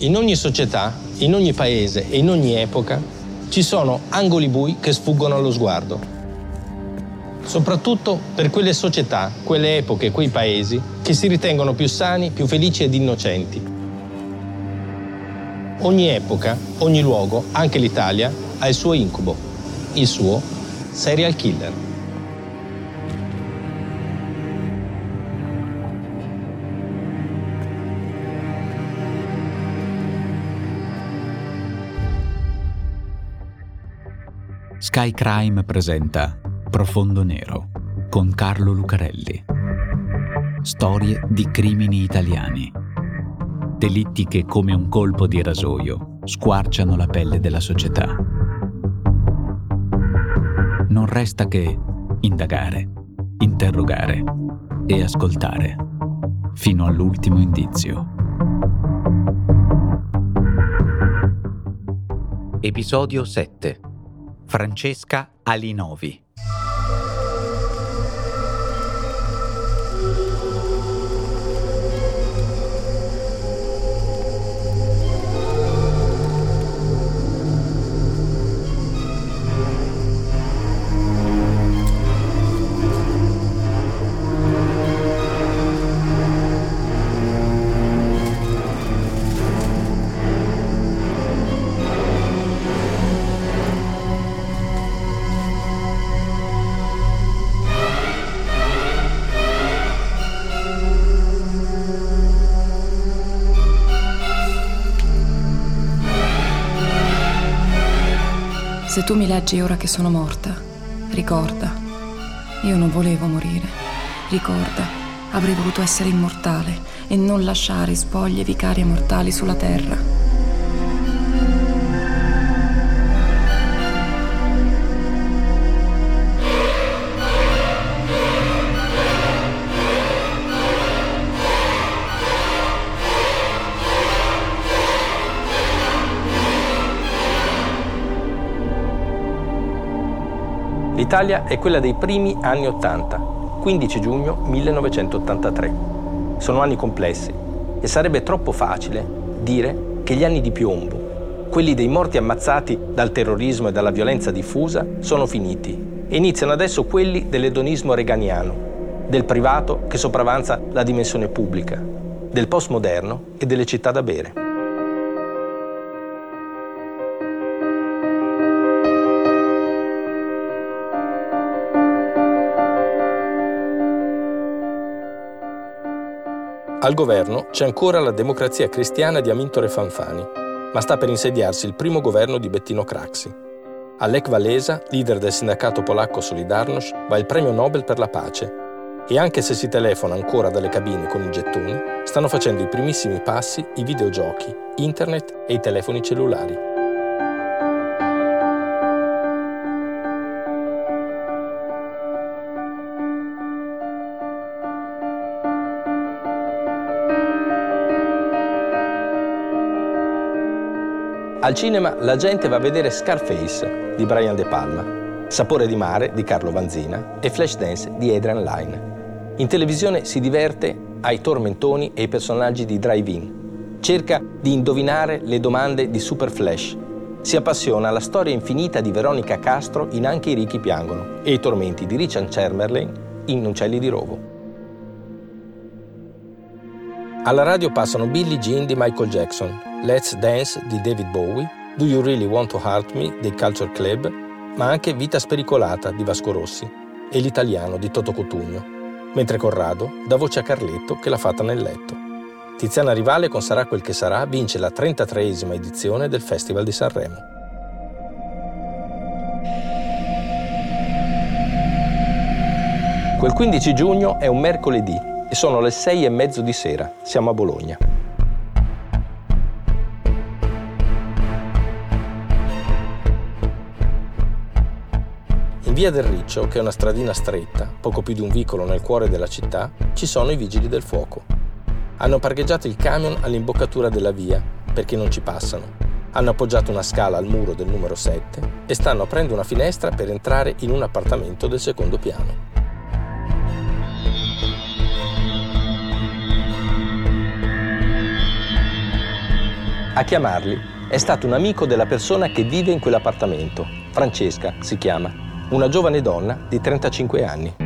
In ogni società, in ogni paese e in ogni epoca ci sono angoli bui che sfuggono allo sguardo. Soprattutto per quelle società, quelle epoche, quei paesi che si ritengono più sani, più felici ed innocenti. Ogni epoca, ogni luogo, anche l'Italia, ha il suo incubo, il suo serial killer. Sky Crime presenta Profondo Nero con Carlo Lucarelli. Storie di crimini italiani. Delitti che come un colpo di rasoio squarciano la pelle della società. Non resta che indagare, interrogare e ascoltare fino all'ultimo indizio. Episodio 7 Francesca Alinovi. Se tu mi leggi ora che sono morta, ricorda, io non volevo morire. Ricorda, avrei voluto essere immortale e non lasciare spoglie vicarie mortali sulla terra. L'Italia è quella dei primi anni Ottanta, 15 giugno 1983. Sono anni complessi e sarebbe troppo facile dire che gli anni di piombo, quelli dei morti ammazzati dal terrorismo e dalla violenza diffusa, sono finiti e iniziano adesso quelli dell'edonismo reganiano, del privato che sopravanza la dimensione pubblica, del postmoderno e delle città da bere. Al governo c'è ancora la democrazia cristiana di Amintore Fanfani, ma sta per insediarsi il primo governo di Bettino Craxi. A Lech Walesa, leader del sindacato polacco Solidarność, va il premio Nobel per la pace. E anche se si telefona ancora dalle cabine con i gettoni, stanno facendo i primissimi passi i videogiochi, internet e i telefoni cellulari. Al cinema la gente va a vedere Scarface di Brian De Palma, Sapore di mare di Carlo Vanzina e Flashdance di Adrian Lyne. In televisione si diverte ai tormentoni e ai personaggi di Drive-In. Cerca di indovinare le domande di Super Flash. Si appassiona alla storia infinita di Veronica Castro in Anche i ricchi piangono e ai tormenti di Richard Chamberlain in Uccelli di Rovo. Alla radio passano Billie Jean di Michael Jackson, Let's Dance di David Bowie, Do You Really Want to Hurt Me dei Culture Club, ma anche Vita spericolata di Vasco Rossi e L'italiano di Toto Cotugno, mentre Corrado dà voce a Carletto che l'ha fatta nel letto. Tiziana Rivale con Sarà quel che sarà vince la 33esima edizione del Festival di Sanremo. Quel 15 giugno è un mercoledì sono le sei e mezzo di sera. Siamo a Bologna. In via del Riccio, che è una stradina stretta, poco più di un vicolo nel cuore della città, ci sono i vigili del fuoco. Hanno parcheggiato il camion all'imboccatura della via perché non ci passano. Hanno appoggiato una scala al muro del numero 7 e stanno aprendo una finestra per entrare in un appartamento del secondo piano. A chiamarli è stato un amico della persona che vive in quell'appartamento. Francesca si chiama, una giovane donna di 35 anni.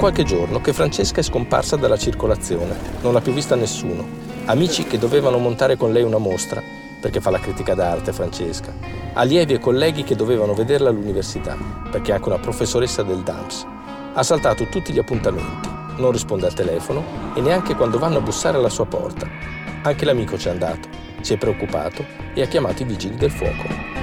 Qualche giorno che Francesca è scomparsa dalla circolazione, non l'ha più vista nessuno. Amici che dovevano montare con lei una mostra, perché fa la critica d'arte Francesca. Allievi e colleghi che dovevano vederla all'università, perché è anche una professoressa del DAMS. Ha saltato tutti gli appuntamenti, non risponde al telefono e neanche quando vanno a bussare alla sua porta. Anche l'amico ci è andato, si è preoccupato e ha chiamato i vigili del fuoco.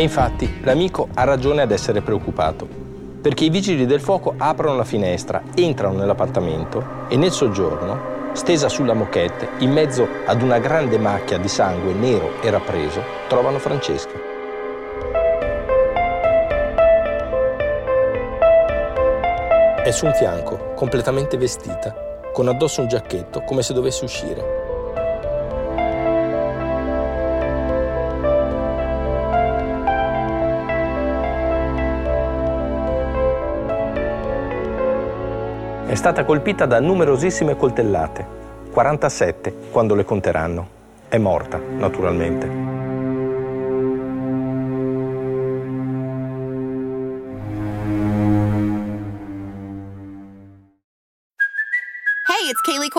E infatti l'amico ha ragione ad essere preoccupato, perché i vigili del fuoco aprono la finestra, entrano nell'appartamento e nel soggiorno, stesa sulla moquette, in mezzo ad una grande macchia di sangue nero e rappreso, trovano Francesca. È su un fianco, completamente vestita, con addosso un giacchetto come se dovesse uscire. È stata colpita da numerosissime coltellate, 47 quando le conteranno. È morta, naturalmente.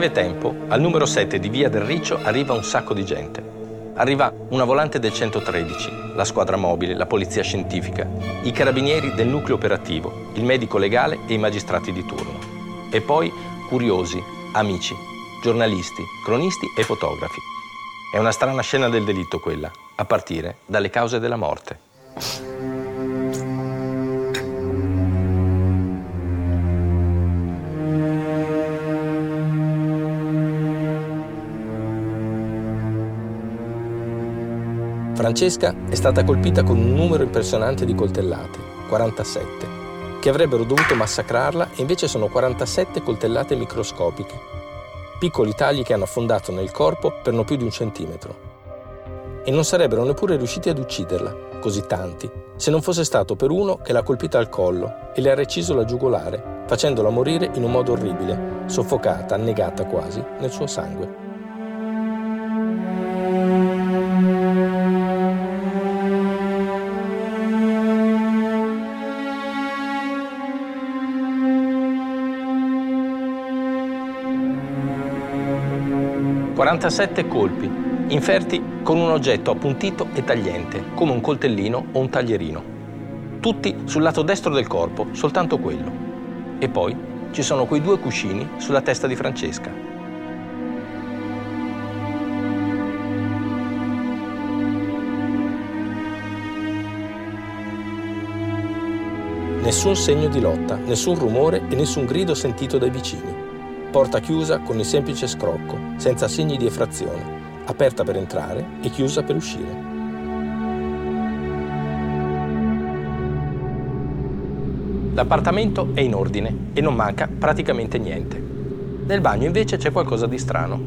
Breve tempo, al numero 7 di Via del Riccio arriva un sacco di gente. Arriva una volante del 113, la squadra mobile, la polizia scientifica, i carabinieri del nucleo operativo, il medico legale e i magistrati di turno. E poi curiosi, amici, giornalisti, cronisti e fotografi. È una strana scena del delitto quella, a partire dalle cause della morte. Francesca è stata colpita con un numero impressionante di coltellate, 47, che avrebbero dovuto massacrarla e invece sono 47 coltellate microscopiche, piccoli tagli che hanno affondato nel corpo per non più di un centimetro. E non sarebbero neppure riusciti ad ucciderla, così tanti, se non fosse stato per uno che l'ha colpita al collo e le ha reciso la giugolare, facendola morire in un modo orribile, soffocata, annegata quasi, nel suo sangue. «47 colpi, inferti con un oggetto appuntito e tagliente, come un coltellino o un taglierino. Tutti sul lato destro del corpo, soltanto quello. E poi ci sono quei due cuscini sulla testa di Francesca. Nessun segno di lotta, nessun rumore e nessun grido sentito dai vicini. Porta chiusa con il semplice scrocco, senza segni di effrazione, aperta per entrare e chiusa per uscire. L'appartamento è in ordine e non manca praticamente niente. Nel bagno invece c'è qualcosa di strano.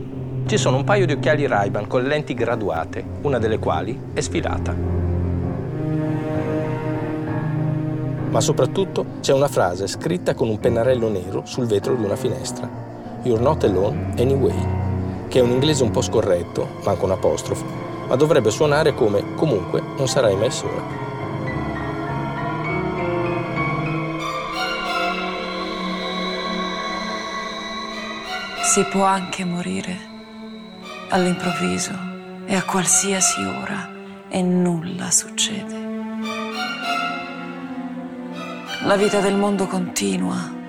Ci sono un paio di occhiali ray con le lenti graduate, una delle quali è sfilata. Ma soprattutto c'è una frase scritta con un pennarello nero sul vetro di una finestra. You're not alone anyway, che è un inglese un po' scorretto, manca un apostrofo, ma dovrebbe suonare come comunque non sarai mai sola. Si può anche morire all'improvviso e a qualsiasi ora e nulla succede. La vita del mondo continua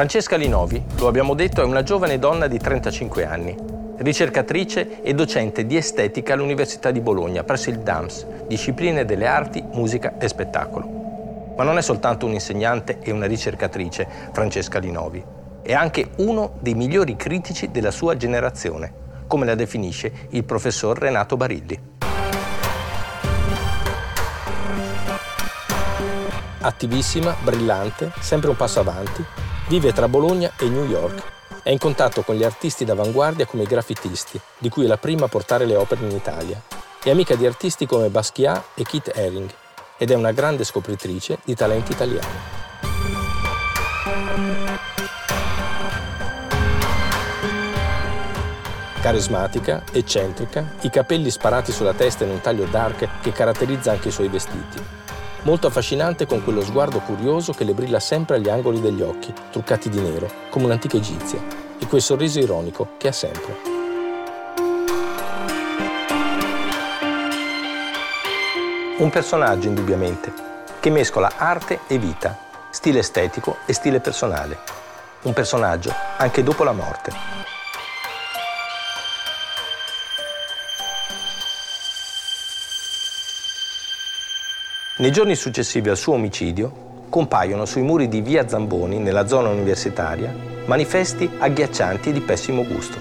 Francesca Linovi, lo abbiamo detto, è una giovane donna di 35 anni, ricercatrice e docente di estetica all'Università di Bologna presso il DAMS, discipline delle arti, musica e spettacolo. Ma non è soltanto un'insegnante e una ricercatrice, Francesca Linovi, è anche uno dei migliori critici della sua generazione, come la definisce il professor Renato Barilli. Attivissima, brillante, sempre un passo avanti, Vive tra Bologna e New York. È in contatto con gli artisti d'avanguardia come i graffitisti, di cui è la prima a portare le opere in Italia. È amica di artisti come Basquiat e Keith Haring ed è una grande scopritrice di talenti italiani. Carismatica, eccentrica, i capelli sparati sulla testa in un taglio dark che caratterizza anche i suoi vestiti molto affascinante con quello sguardo curioso che le brilla sempre agli angoli degli occhi, truccati di nero, come un'antica egizia, e quel sorriso ironico che ha sempre. Un personaggio, indubbiamente, che mescola arte e vita, stile estetico e stile personale. Un personaggio anche dopo la morte. Nei giorni successivi al suo omicidio compaiono sui muri di via Zamboni, nella zona universitaria, manifesti agghiaccianti e di pessimo gusto.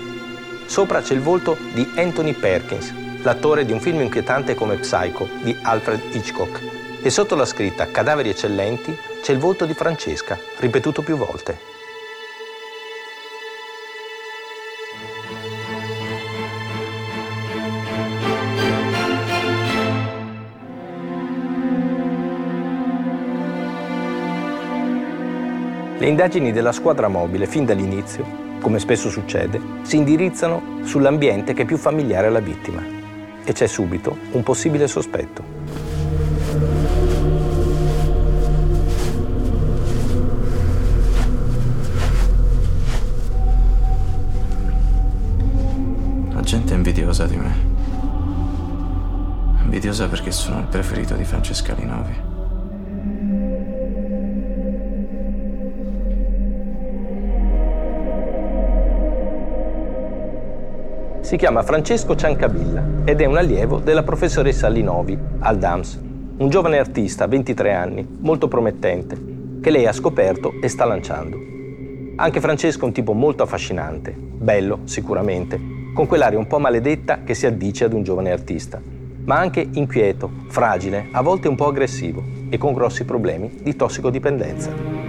Sopra c'è il volto di Anthony Perkins, l'attore di un film inquietante come Psycho di Alfred Hitchcock. E sotto la scritta Cadaveri eccellenti c'è il volto di Francesca, ripetuto più volte. Le indagini della squadra mobile, fin dall'inizio, come spesso succede, si indirizzano sull'ambiente che è più familiare alla vittima e c'è subito un possibile sospetto. La gente è invidiosa di me. Invidiosa perché sono il preferito di Francesca Linovi. Si chiama Francesco Ciancabilla ed è un allievo della professoressa Linovi al DAMS, un giovane artista, 23 anni, molto promettente, che lei ha scoperto e sta lanciando. Anche Francesco è un tipo molto affascinante, bello sicuramente, con quell'aria un po' maledetta che si addice ad un giovane artista, ma anche inquieto, fragile, a volte un po' aggressivo e con grossi problemi di tossicodipendenza.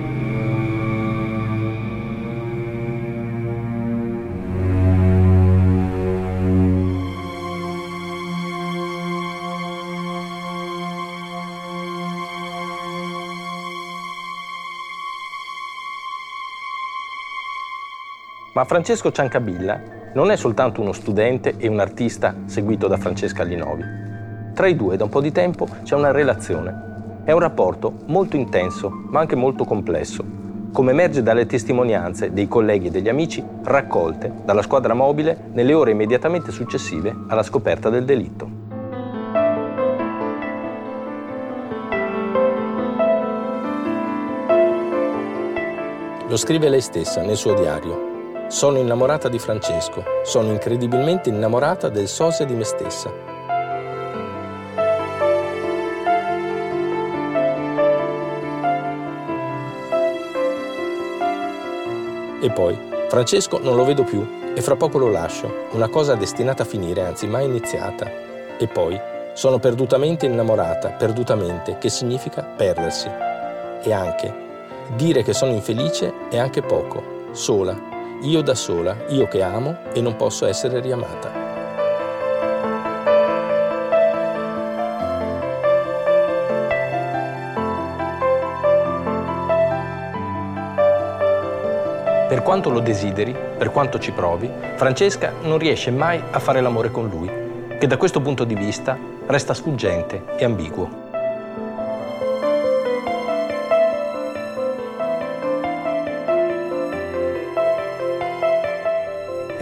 Ma Francesco Ciancabilla non è soltanto uno studente e un artista seguito da Francesca Linovi. Tra i due da un po' di tempo c'è una relazione. È un rapporto molto intenso, ma anche molto complesso, come emerge dalle testimonianze dei colleghi e degli amici raccolte dalla squadra mobile nelle ore immediatamente successive alla scoperta del delitto. Lo scrive lei stessa nel suo diario sono innamorata di Francesco, sono incredibilmente innamorata del sosia di me stessa. E poi, Francesco non lo vedo più e fra poco lo lascio, una cosa destinata a finire, anzi mai iniziata. E poi, sono perdutamente innamorata, perdutamente, che significa perdersi. E anche, Dire che sono infelice è anche poco, sola, io da sola, io che amo e non posso essere riamata. Per quanto lo desideri, per quanto ci provi, Francesca non riesce mai a fare l'amore con lui, che da questo punto di vista resta sfuggente e ambiguo.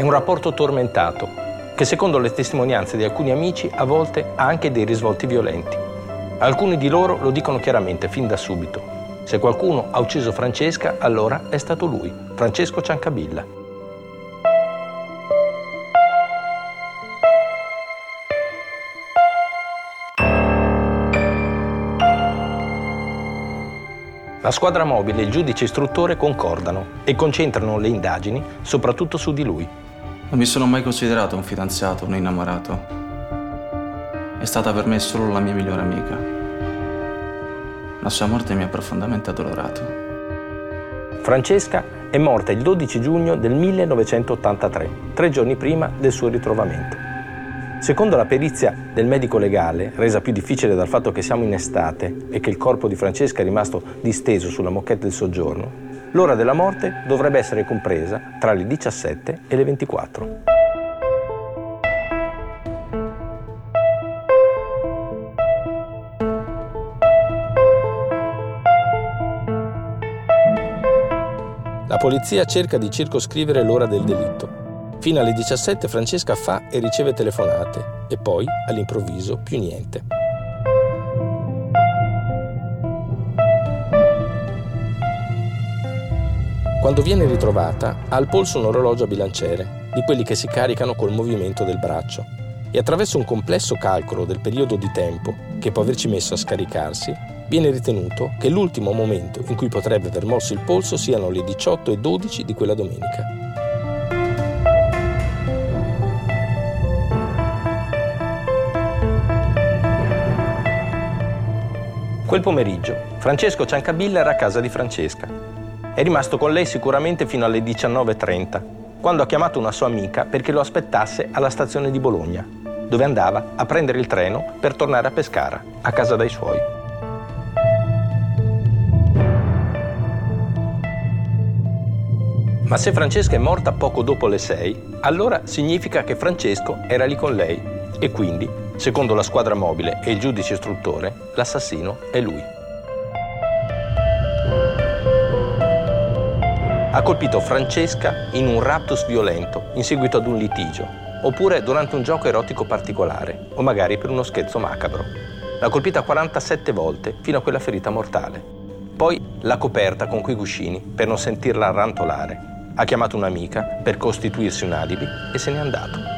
Un rapporto tormentato, che secondo le testimonianze di alcuni amici a volte ha anche dei risvolti violenti. Alcuni di loro lo dicono chiaramente fin da subito. Se qualcuno ha ucciso Francesca, allora è stato lui, Francesco Ciancabilla. La squadra mobile e il giudice istruttore concordano e concentrano le indagini soprattutto su di lui. Non mi sono mai considerato un fidanzato, un innamorato. È stata per me solo la mia migliore amica. La sua morte mi ha profondamente addolorato. Francesca è morta il 12 giugno del 1983, tre giorni prima del suo ritrovamento. Secondo la perizia del medico legale, resa più difficile dal fatto che siamo in estate e che il corpo di Francesca è rimasto disteso sulla moquette del soggiorno, l'ora della morte dovrebbe essere compresa tra le 17 e le 24. La polizia cerca di circoscrivere l'ora del delitto. Fino alle 17 Francesca fa e riceve telefonate e poi, all'improvviso, più niente. Quando viene ritrovata, ha al polso un orologio a bilanciere, di quelli che si caricano col movimento del braccio, e attraverso un complesso calcolo del periodo di tempo che può averci messo a scaricarsi, viene ritenuto che l'ultimo momento in cui potrebbe aver mosso il polso siano le 18 e 12 di quella domenica. Quel pomeriggio, Francesco Ciancabilla era a casa di Francesca è rimasto con lei sicuramente fino alle 19.30, quando ha chiamato una sua amica perché lo aspettasse alla stazione di Bologna, dove andava a prendere il treno per tornare a Pescara, a casa dai suoi. Ma se Francesca è morta poco dopo le 6, allora significa che Francesco era lì con lei e quindi, secondo la squadra mobile e il giudice istruttore, l'assassino è lui. Ha colpito Francesca in un raptus violento in seguito ad un litigio, oppure durante un gioco erotico particolare, o magari per uno scherzo macabro. L'ha colpita 47 volte fino a quella ferita mortale. Poi l'ha coperta con quei cuscini per non sentirla rantolare. Ha chiamato un'amica per costituirsi un alibi e se n'è andato.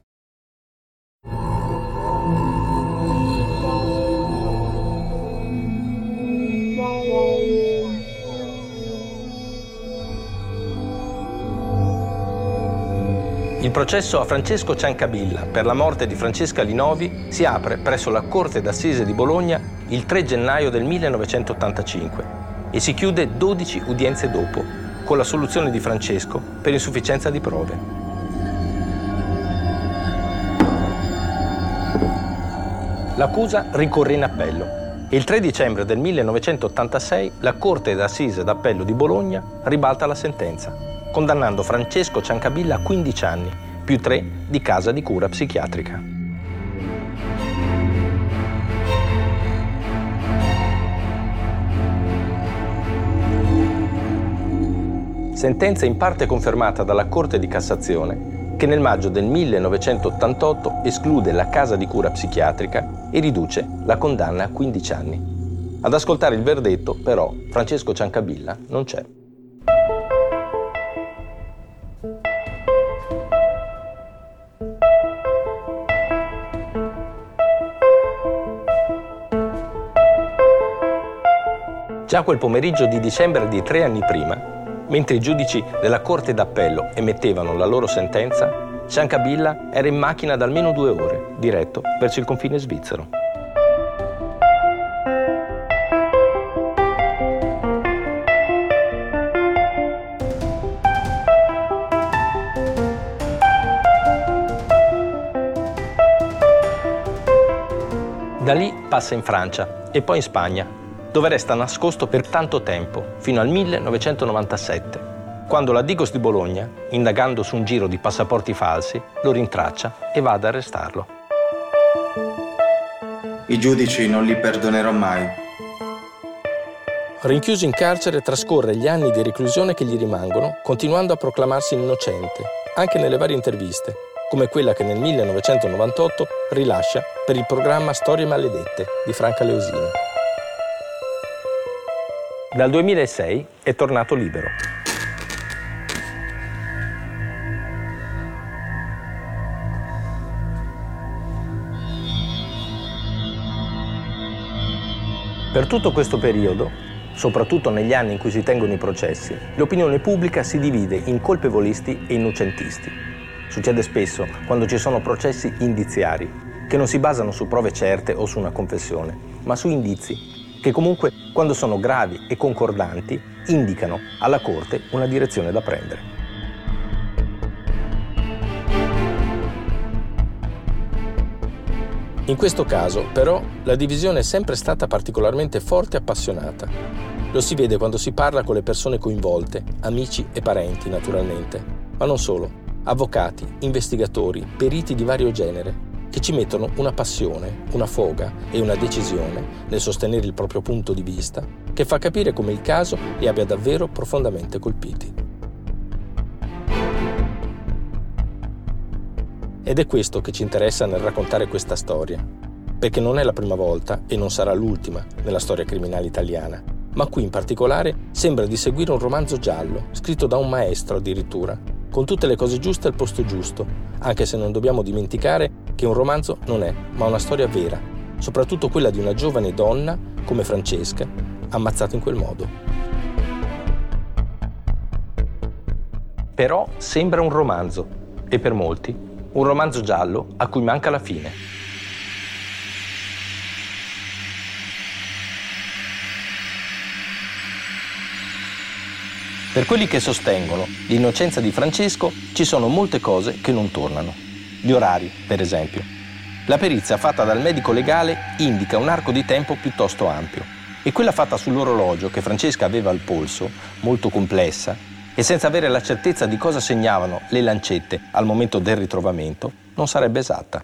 Il processo a Francesco Ciancabilla per la morte di Francesca Linovi si apre presso la Corte d'Assise di Bologna il 3 gennaio del 1985 e si chiude 12 udienze dopo, con la soluzione di Francesco per insufficienza di prove. L'accusa ricorre in appello. Il 3 dicembre del 1986 la Corte d'Assise d'Appello di Bologna ribalta la sentenza, condannando Francesco Ciancabilla a 15 anni, più 3 di casa di cura psichiatrica. sentenza in parte confermata dalla Corte di Cassazione che nel maggio del 1988 esclude la casa di cura psichiatrica e riduce la condanna a 15 anni. Ad ascoltare il verdetto, però, Francesco Ciancabilla non c'è. Già quel pomeriggio di dicembre di tre anni prima, Mentre i giudici della Corte d'Appello emettevano la loro sentenza, Ciancabilla era in macchina da almeno due ore, diretto verso il confine svizzero. Da lì passa in Francia e poi in Spagna, dove resta nascosto per tanto tempo, fino al 1997, quando la Digos di Bologna, indagando su un giro di passaporti falsi, lo rintraccia e va ad arrestarlo. I giudici non li perdonerò mai. Rinchiuso in carcere trascorre gli anni di reclusione che gli rimangono, continuando a proclamarsi innocente, anche nelle varie interviste, come quella che nel 1998 rilascia per il programma Storie maledette di Franca Leosini. Dal 2006 è tornato libero. Per tutto questo periodo, soprattutto negli anni in cui si tengono i processi, l'opinione pubblica si divide in colpevolisti e innocentisti. Succede spesso quando ci sono processi indiziari, che non si basano su prove certe o su una confessione, ma su indizi che comunque quando sono gravi e concordanti indicano alla Corte una direzione da prendere. In questo caso, però, la divisione è sempre stata particolarmente forte e appassionata. Lo si vede quando si parla con le persone coinvolte, amici e parenti naturalmente, ma non solo, avvocati, investigatori, periti di vario genere, che ci mettono una passione, una foga e una decisione nel sostenere il proprio punto di vista che fa capire come il caso li abbia davvero profondamente colpiti. Ed è questo che ci interessa nel raccontare questa storia, perché non è la prima volta e non sarà l'ultima nella storia criminale italiana, ma qui in particolare sembra di seguire un romanzo giallo, scritto da un maestro addirittura, con tutte le cose giuste al posto giusto, anche se non dobbiamo dimenticare che un romanzo non è, ma una storia vera, soprattutto quella di una giovane donna come Francesca, ammazzata in quel modo. Però sembra un romanzo, e per molti un romanzo giallo a cui manca la fine. Per quelli che sostengono l'innocenza di Francesco ci sono molte cose che non tornano. Gli orari, per esempio. La perizia fatta dal medico legale indica un arco di tempo piuttosto ampio e quella fatta sull'orologio che Francesca aveva al polso, molto complessa, e senza avere la certezza di cosa segnavano le lancette al momento del ritrovamento, non sarebbe esatta.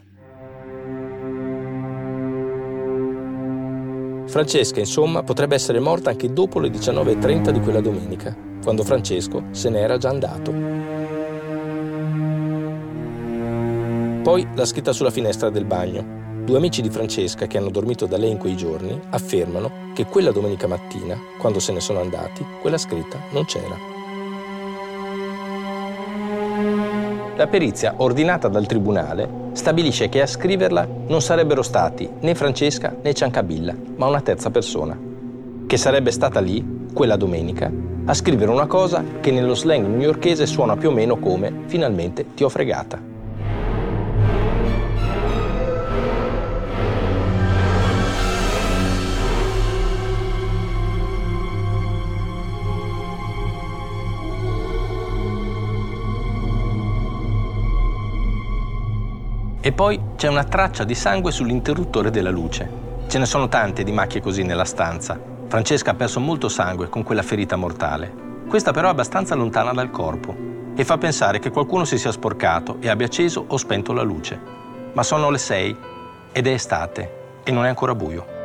Francesca, insomma, potrebbe essere morta anche dopo le 19.30 di quella domenica quando Francesco se n'era già andato. Poi la scritta sulla finestra del bagno. Due amici di Francesca che hanno dormito da lei in quei giorni affermano che quella domenica mattina, quando se ne sono andati, quella scritta non c'era. La perizia ordinata dal tribunale stabilisce che a scriverla non sarebbero stati né Francesca né Ciancabilla, ma una terza persona, che sarebbe stata lì, quella domenica, a scrivere una cosa che nello slang newyorkese suona più o meno come finalmente ti ho fregata. E poi c'è una traccia di sangue sull'interruttore della luce. Ce ne sono tante di macchie così nella stanza. Francesca ha perso molto sangue con quella ferita mortale. Questa però è abbastanza lontana dal corpo e fa pensare che qualcuno si sia sporcato e abbia acceso o spento la luce. Ma sono le 6 ed è estate e non è ancora buio.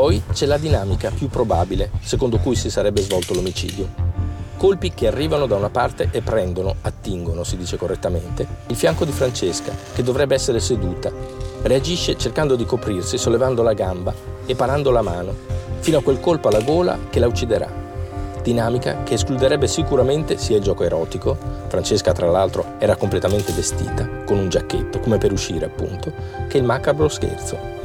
Poi c'è la dinamica più probabile, secondo cui si sarebbe svolto l'omicidio. Colpi che arrivano da una parte e prendono, attingono, si dice correttamente, il fianco di Francesca, che dovrebbe essere seduta. Reagisce cercando di coprirsi, sollevando la gamba e parando la mano, fino a quel colpo alla gola che la ucciderà. Dinamica che escluderebbe sicuramente sia il gioco erotico, Francesca tra l'altro era completamente vestita, con un giacchetto, come per uscire appunto, che il macabro scherzo.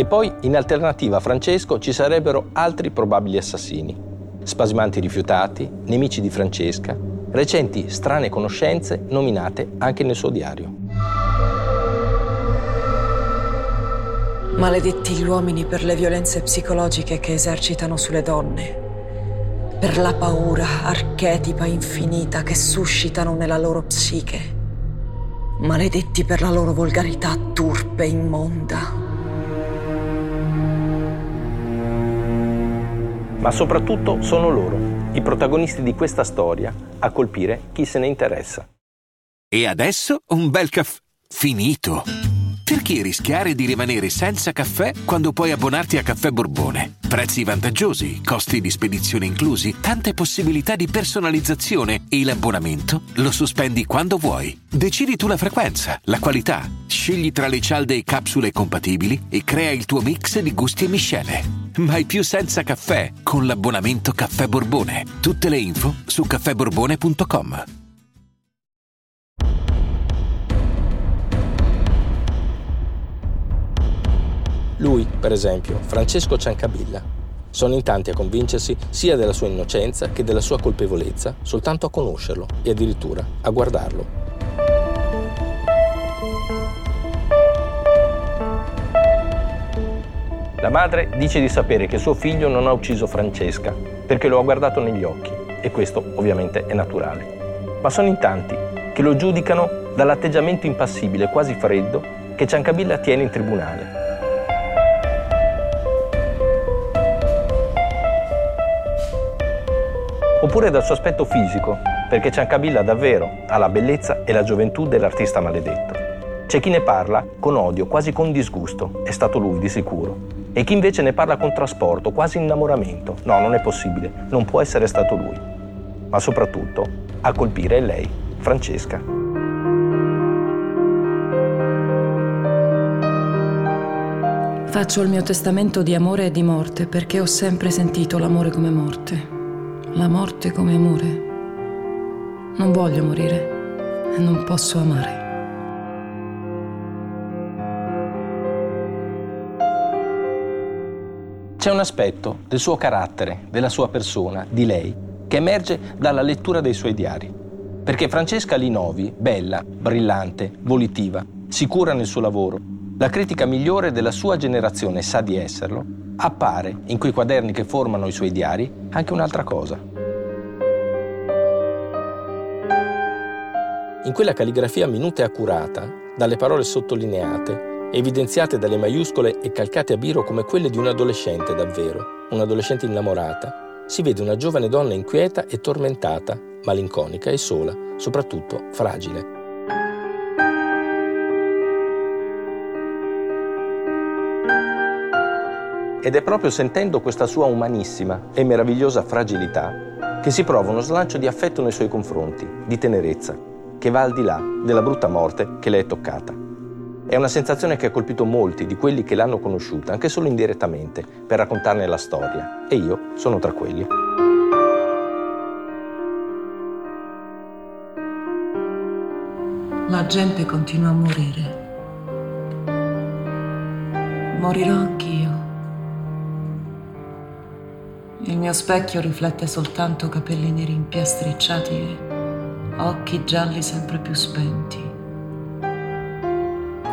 E poi, in alternativa a Francesco, ci sarebbero altri probabili assassini. Spasimanti rifiutati, nemici di Francesca, recenti strane conoscenze nominate anche nel suo diario. Maledetti gli uomini per le violenze psicologiche che esercitano sulle donne, per la paura archetipa infinita che suscitano nella loro psiche, maledetti per la loro volgarità turpe e immonda. Ma soprattutto sono loro, i protagonisti di questa storia, a colpire chi se ne interessa. E adesso un bel caffè finito. Perché rischiare di rimanere senza caffè quando puoi abbonarti a Caffè Borbone? Prezzi vantaggiosi, costi di spedizione inclusi, tante possibilità di personalizzazione e l'abbonamento lo sospendi quando vuoi. Decidi tu la frequenza, la qualità, scegli tra le cialde e capsule compatibili e crea il tuo mix di gusti e miscele. Mai più senza caffè con l'abbonamento Caffè Borbone. Tutte le info su caffèborbone.com. Lui, per esempio, Francesco Ciancabilla. Sono in tanti a convincersi sia della sua innocenza che della sua colpevolezza soltanto a conoscerlo e addirittura a guardarlo. La madre dice di sapere che suo figlio non ha ucciso Francesca perché lo ha guardato negli occhi e questo ovviamente è naturale. Ma sono in tanti che lo giudicano dall'atteggiamento impassibile, quasi freddo, che Ciancabilla tiene in tribunale. Oppure dal suo aspetto fisico, perché Ciancabilla davvero ha la bellezza e la gioventù dell'artista maledetto. C'è chi ne parla con odio, quasi con disgusto, è stato lui di sicuro e chi invece ne parla con trasporto, quasi innamoramento. No, non è possibile, non può essere stato lui. Ma soprattutto, a colpire è lei, Francesca. Faccio il mio testamento di amore e di morte perché ho sempre sentito l'amore come morte, la morte come amore. Non voglio morire e non posso amare. C'è un aspetto del suo carattere, della sua persona, di lei, che emerge dalla lettura dei suoi diari. Perché Francesca Linovi, bella, brillante, volitiva, sicura nel suo lavoro, la critica migliore della sua generazione sa di esserlo, appare in quei quaderni che formano i suoi diari anche un'altra cosa. In quella calligrafia minuta e accurata, dalle parole sottolineate, evidenziate dalle maiuscole e calcate a biro come quelle di un adolescente davvero, un'adolescente innamorata, si vede una giovane donna inquieta e tormentata, malinconica e sola, soprattutto fragile. Ed è proprio sentendo questa sua umanissima e meravigliosa fragilità che si prova uno slancio di affetto nei suoi confronti, di tenerezza, che va al di là della brutta morte che le è toccata. È una sensazione che ha colpito molti di quelli che l'hanno conosciuta, anche solo indirettamente, per raccontarne la storia. E io sono tra quelli. La gente continua a morire. Morirò anch'io. Il mio specchio riflette soltanto capelli neri impiastricciati e occhi gialli sempre più spenti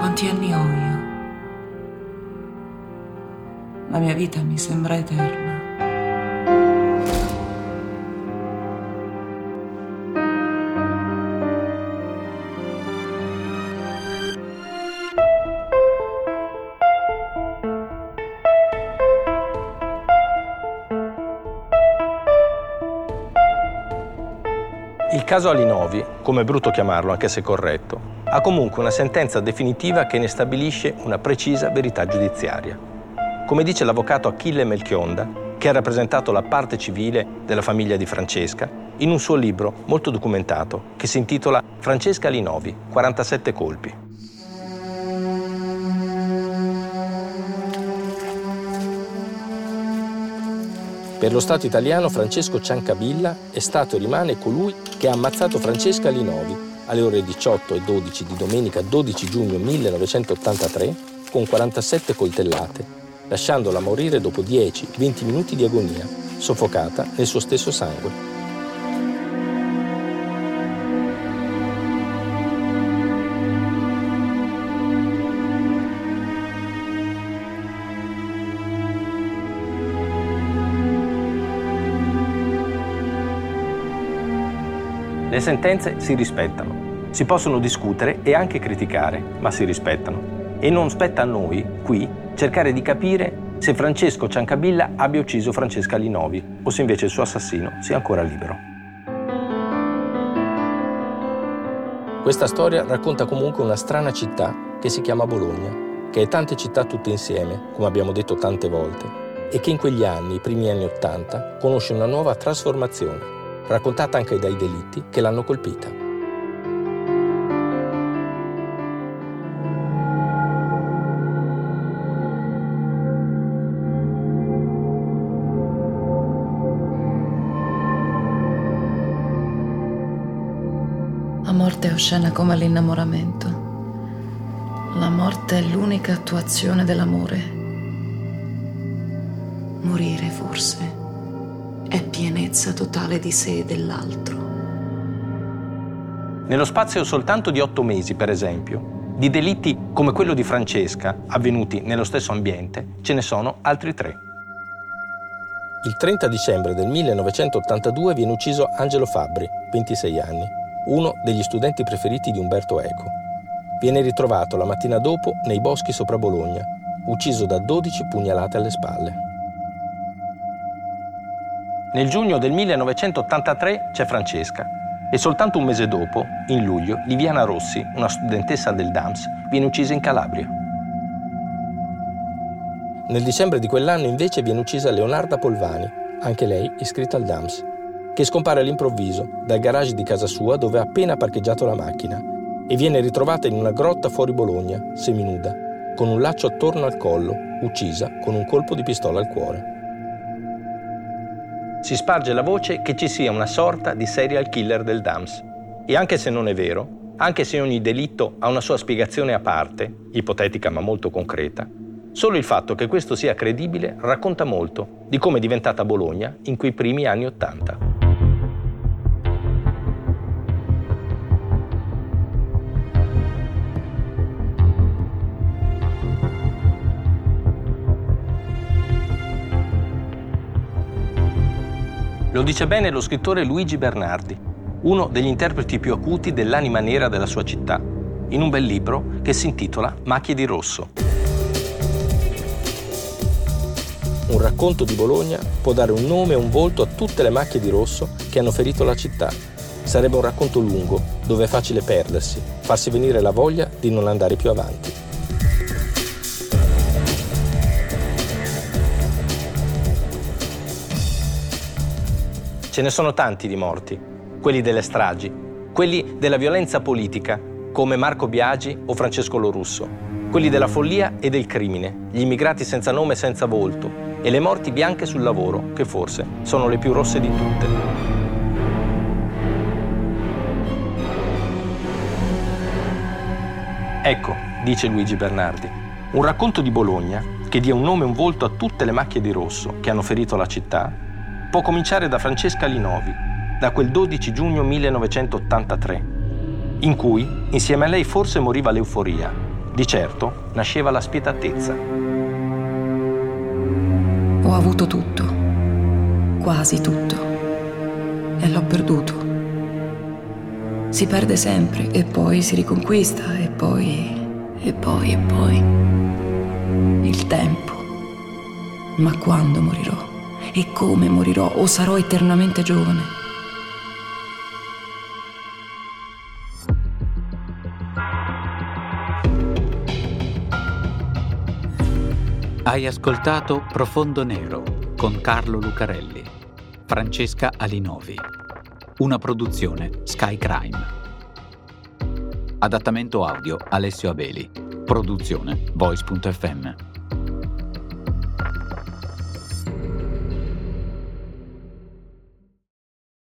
Quanti anni ho io? La mia vita mi sembra eterna. Il caso Alinovi, come è brutto chiamarlo anche se corretto, ha comunque una sentenza definitiva che ne stabilisce una precisa verità giudiziaria. Come dice l'avvocato Achille Melchionda, che ha rappresentato la parte civile della famiglia di Francesca, in un suo libro molto documentato che si intitola Francesca Alinovi, 47 colpi. Per lo Stato italiano Francesco Ciancabilla è stato e rimane colui che ha ammazzato Francesca Linovi alle ore 18 e 12 di domenica 12 giugno 1983 con 47 coltellate, lasciandola morire dopo 10-20 minuti di agonia, soffocata nel suo stesso sangue. Le sentenze si rispettano, si possono discutere e anche criticare, ma si rispettano. E non spetta a noi, qui, cercare di capire se Francesco Ciancabilla abbia ucciso Francesca Linovi o se invece il suo assassino sia ancora libero. Questa storia racconta comunque una strana città che si chiama Bologna, che è tante città tutte insieme, come abbiamo detto tante volte, e che in quegli anni, i primi anni Ottanta, conosce una nuova trasformazione raccontata anche dai delitti che l'hanno colpita. La morte è oscena come l'innamoramento. La morte è l'unica attuazione dell'amore. Morire forse pienezza totale di sé e dell'altro. Nello spazio soltanto di otto mesi, per esempio, di delitti come quello di Francesca, avvenuti nello stesso ambiente, ce ne sono altri tre. Il 30 dicembre del 1982 viene ucciso Angelo Fabbri, 26 anni, uno degli studenti preferiti di Umberto Eco. Viene ritrovato la mattina dopo nei boschi sopra Bologna, ucciso da 12 pugnalate alle spalle. Nel giugno del 1983 c'è Francesca e soltanto un mese dopo, in luglio, Liviana Rossi, una studentessa del DAMS, viene uccisa in Calabria. Nel dicembre di quell'anno invece viene uccisa Leonarda Polvani, anche lei iscritta al DAMS, che scompare all'improvviso dal garage di casa sua dove ha appena parcheggiato la macchina e viene ritrovata in una grotta fuori Bologna, seminuda, con un laccio attorno al collo, uccisa con un colpo di pistola al cuore si sparge la voce che ci sia una sorta di serial killer del DAMS. E anche se non è vero, anche se ogni delitto ha una sua spiegazione a parte, ipotetica ma molto concreta, solo il fatto che questo sia credibile racconta molto di come è diventata Bologna in quei primi anni Ottanta. Lo dice bene lo scrittore Luigi Bernardi, uno degli interpreti più acuti dell'anima nera della sua città, in un bel libro che si intitola Macchie di rosso. Un racconto di Bologna può dare un nome e un volto a tutte le macchie di rosso che hanno ferito la città. Sarebbe un racconto lungo, dove è facile perdersi, farsi venire la voglia di non andare più avanti. Ce ne sono tanti di morti, quelli delle stragi, quelli della violenza politica, come Marco Biagi o Francesco Lorusso, quelli della follia e del crimine, gli immigrati senza nome e senza volto, e le morti bianche sul lavoro, che forse sono le più rosse di tutte. Ecco, dice Luigi Bernardi, un racconto di Bologna che dia un nome e un volto a tutte le macchie di rosso che hanno ferito la città può cominciare da Francesca Linovi, da quel 12 giugno 1983, in cui insieme a lei forse moriva l'euforia, Di certo nasceva la spietatezza. Ho avuto tutto, quasi tutto, e l'ho perduto. Si perde sempre e poi si riconquista e poi, e poi, e poi. Il tempo. Ma quando morirò? E come morirò? O sarò eternamente giovane? Hai ascoltato Profondo Nero con Carlo Lucarelli, Francesca Alinovi. Una produzione Sky Crime. Adattamento audio Alessio Abeli. Produzione Voice.fm.